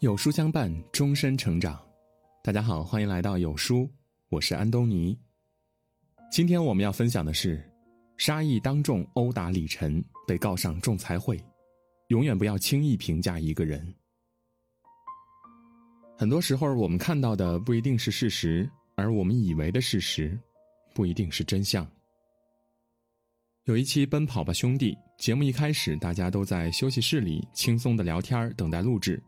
有书相伴，终身成长。大家好，欢迎来到有书，我是安东尼。今天我们要分享的是，沙溢当众殴打李晨，被告上仲裁会。永远不要轻易评价一个人。很多时候，我们看到的不一定是事实，而我们以为的事实，不一定是真相。有一期《奔跑吧兄弟》节目一开始，大家都在休息室里轻松的聊天，等待录制。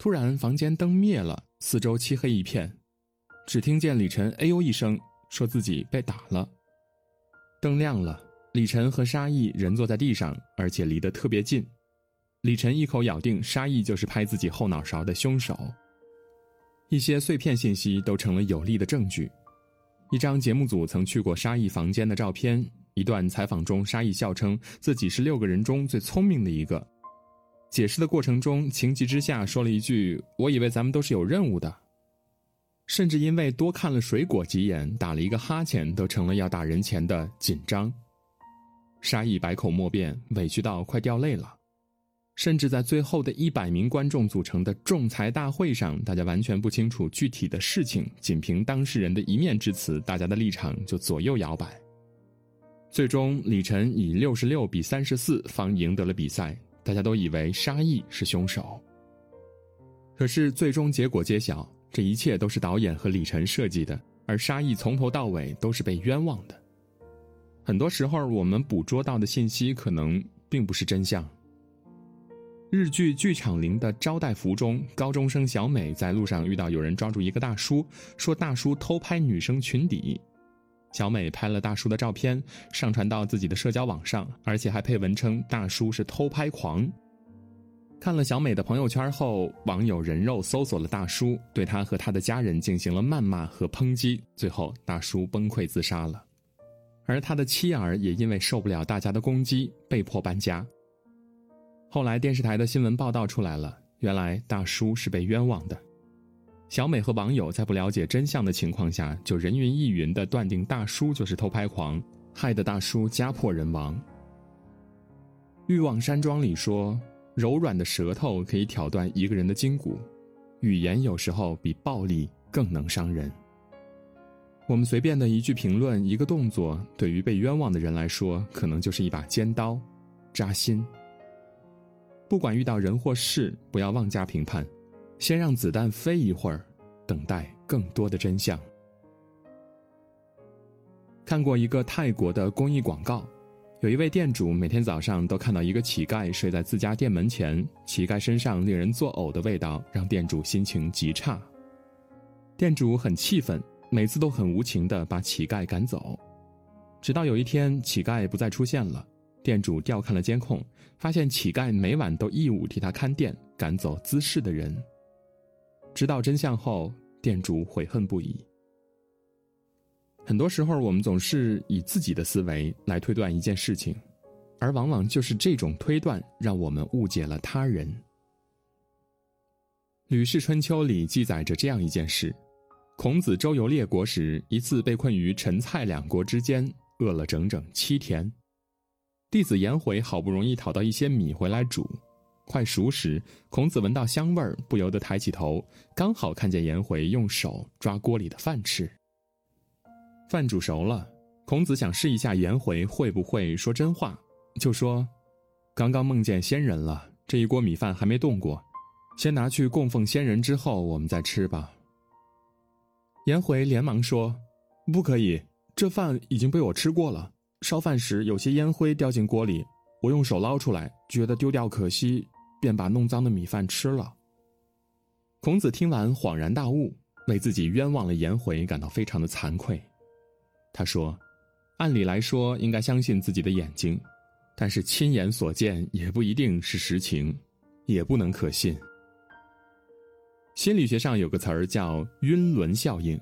突然，房间灯灭了，四周漆黑一片，只听见李晨“哎呦”一声，说自己被打了。灯亮了，李晨和沙溢人坐在地上，而且离得特别近。李晨一口咬定沙溢就是拍自己后脑勺的凶手。一些碎片信息都成了有力的证据：一张节目组曾去过沙溢房间的照片，一段采访中沙溢笑称自己是六个人中最聪明的一个。解释的过程中，情急之下说了一句：“我以为咱们都是有任务的。”甚至因为多看了水果几眼，打了一个哈欠，都成了要打人前的紧张。沙溢百口莫辩，委屈到快掉泪了。甚至在最后的一百名观众组成的仲裁大会上，大家完全不清楚具体的事情，仅凭当事人的一面之词，大家的立场就左右摇摆。最终，李晨以六十六比三十四方赢得了比赛。大家都以为沙溢是凶手，可是最终结果揭晓，这一切都是导演和李晨设计的，而沙溢从头到尾都是被冤枉的。很多时候，我们捕捉到的信息可能并不是真相。日剧《剧场铃》的招待服中，高中生小美在路上遇到有人抓住一个大叔，说大叔偷拍女生裙底。小美拍了大叔的照片，上传到自己的社交网上，而且还配文称大叔是偷拍狂。看了小美的朋友圈后，网友人肉搜索了大叔，对他和他的家人进行了谩骂和抨击，最后大叔崩溃自杀了。而他的妻儿也因为受不了大家的攻击，被迫搬家。后来电视台的新闻报道出来了，原来大叔是被冤枉的。小美和网友在不了解真相的情况下，就人云亦云的断定大叔就是偷拍狂，害得大叔家破人亡。《欲望山庄》里说，柔软的舌头可以挑断一个人的筋骨，语言有时候比暴力更能伤人。我们随便的一句评论、一个动作，对于被冤枉的人来说，可能就是一把尖刀，扎心。不管遇到人或事，不要妄加评判。先让子弹飞一会儿，等待更多的真相。看过一个泰国的公益广告，有一位店主每天早上都看到一个乞丐睡在自家店门前，乞丐身上令人作呕的味道让店主心情极差。店主很气愤，每次都很无情的把乞丐赶走。直到有一天，乞丐不再出现了，店主调看了监控，发现乞丐每晚都义务替他看店，赶走滋事的人。知道真相后，店主悔恨不已。很多时候，我们总是以自己的思维来推断一件事情，而往往就是这种推断让我们误解了他人。《吕氏春秋》里记载着这样一件事：孔子周游列国时，一次被困于陈蔡两国之间，饿了整整七天。弟子颜回好不容易讨到一些米回来煮。快熟时，孔子闻到香味儿，不由得抬起头，刚好看见颜回用手抓锅里的饭吃。饭煮熟了，孔子想试一下颜回会不会说真话，就说：“刚刚梦见仙人了，这一锅米饭还没动过，先拿去供奉仙人，之后我们再吃吧。”颜回连忙说：“不可以，这饭已经被我吃过了，烧饭时有些烟灰掉进锅里，我用手捞出来，觉得丢掉可惜。”便把弄脏的米饭吃了。孔子听完恍然大悟，为自己冤枉了颜回感到非常的惭愧。他说：“按理来说应该相信自己的眼睛，但是亲眼所见也不一定是实情，也不能可信。”心理学上有个词儿叫“晕轮效应”，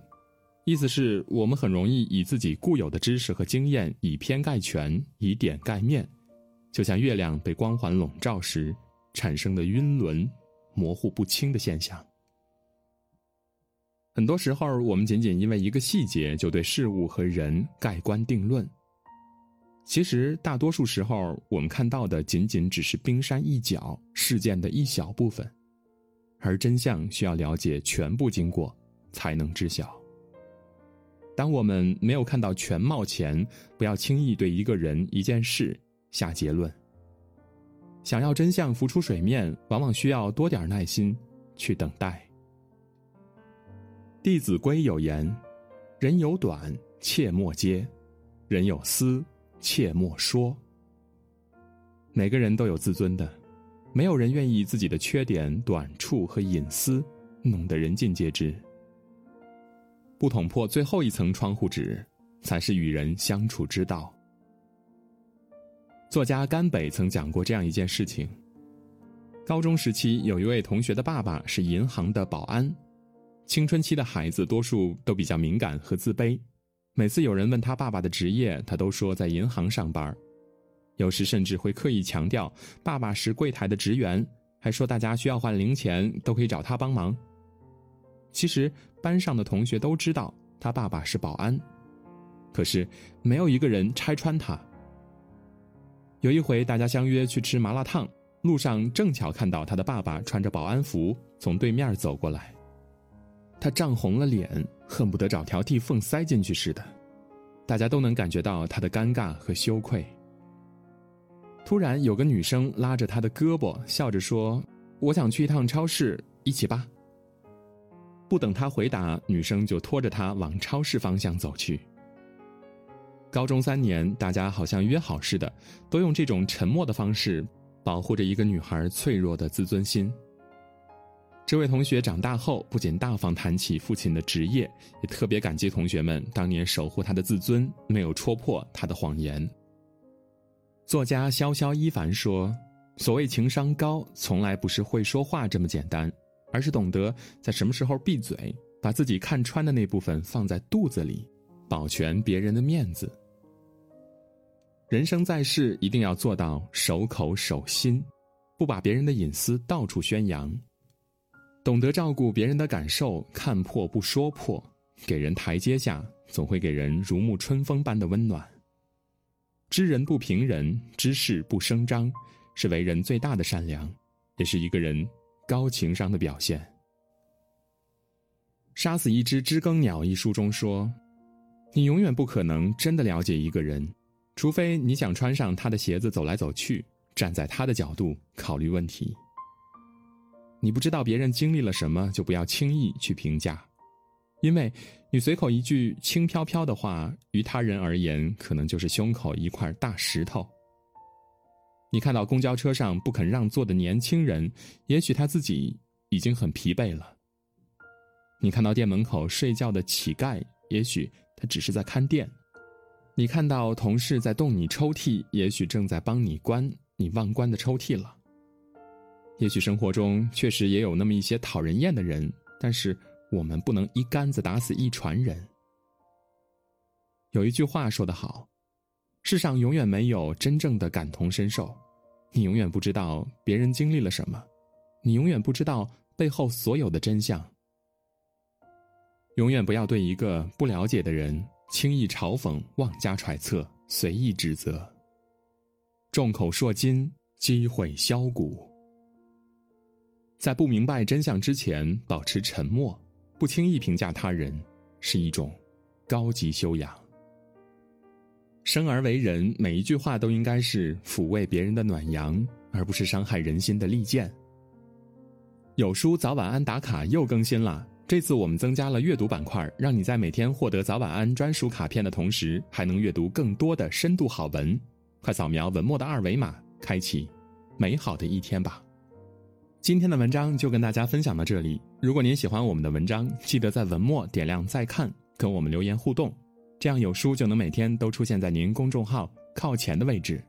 意思是我们很容易以自己固有的知识和经验以偏概全，以点盖面，就像月亮被光环笼罩时。产生的晕轮、模糊不清的现象。很多时候，我们仅仅因为一个细节就对事物和人盖棺定论。其实，大多数时候，我们看到的仅仅只是冰山一角、事件的一小部分。而真相需要了解全部经过才能知晓。当我们没有看到全貌前，不要轻易对一个人、一件事下结论。想要真相浮出水面，往往需要多点耐心去等待。《弟子规》有言：“人有短，切莫揭；人有私，切莫说。”每个人都有自尊的，没有人愿意自己的缺点、短处和隐私弄得人尽皆知。不捅破最后一层窗户纸，才是与人相处之道。作家甘北曾讲过这样一件事情：高中时期，有一位同学的爸爸是银行的保安。青春期的孩子多数都比较敏感和自卑，每次有人问他爸爸的职业，他都说在银行上班有时甚至会刻意强调爸爸是柜台的职员，还说大家需要换零钱都可以找他帮忙。其实班上的同学都知道他爸爸是保安，可是没有一个人拆穿他。有一回，大家相约去吃麻辣烫，路上正巧看到他的爸爸穿着保安服从对面走过来。他涨红了脸，恨不得找条地缝塞进去似的。大家都能感觉到他的尴尬和羞愧。突然，有个女生拉着他的胳膊，笑着说：“我想去一趟超市，一起吧。”不等他回答，女生就拖着他往超市方向走去。高中三年，大家好像约好似的，都用这种沉默的方式保护着一个女孩脆弱的自尊心。这位同学长大后不仅大方谈起父亲的职业，也特别感激同学们当年守护他的自尊，没有戳破他的谎言。作家潇潇一凡说：“所谓情商高，从来不是会说话这么简单，而是懂得在什么时候闭嘴，把自己看穿的那部分放在肚子里。”保全别人的面子。人生在世，一定要做到守口守心，不把别人的隐私到处宣扬，懂得照顾别人的感受，看破不说破，给人台阶下，总会给人如沐春风般的温暖。知人不评人，知事不声张，是为人最大的善良，也是一个人高情商的表现。《杀死一只知更鸟》一书中说。你永远不可能真的了解一个人，除非你想穿上他的鞋子走来走去，站在他的角度考虑问题。你不知道别人经历了什么，就不要轻易去评价，因为你随口一句轻飘飘的话，于他人而言可能就是胸口一块大石头。你看到公交车上不肯让座的年轻人，也许他自己已经很疲惫了。你看到店门口睡觉的乞丐，也许。他只是在看店，你看到同事在动你抽屉，也许正在帮你关你忘关的抽屉了。也许生活中确实也有那么一些讨人厌的人，但是我们不能一竿子打死一船人。有一句话说得好，世上永远没有真正的感同身受，你永远不知道别人经历了什么，你永远不知道背后所有的真相。永远不要对一个不了解的人轻易嘲讽、妄加揣测、随意指责。众口铄金，积毁销骨。在不明白真相之前，保持沉默，不轻易评价他人，是一种高级修养。生而为人，每一句话都应该是抚慰别人的暖阳，而不是伤害人心的利剑。有书早晚安打卡又更新了。这次我们增加了阅读板块，让你在每天获得早晚安专属卡片的同时，还能阅读更多的深度好文。快扫描文末的二维码，开启美好的一天吧。今天的文章就跟大家分享到这里。如果您喜欢我们的文章，记得在文末点亮再看，跟我们留言互动，这样有书就能每天都出现在您公众号靠前的位置。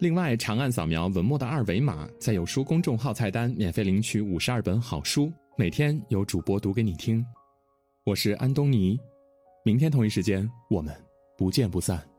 另外，长按扫描文末的二维码，在有书公众号菜单免费领取五十二本好书。每天有主播读给你听，我是安东尼，明天同一时间我们不见不散。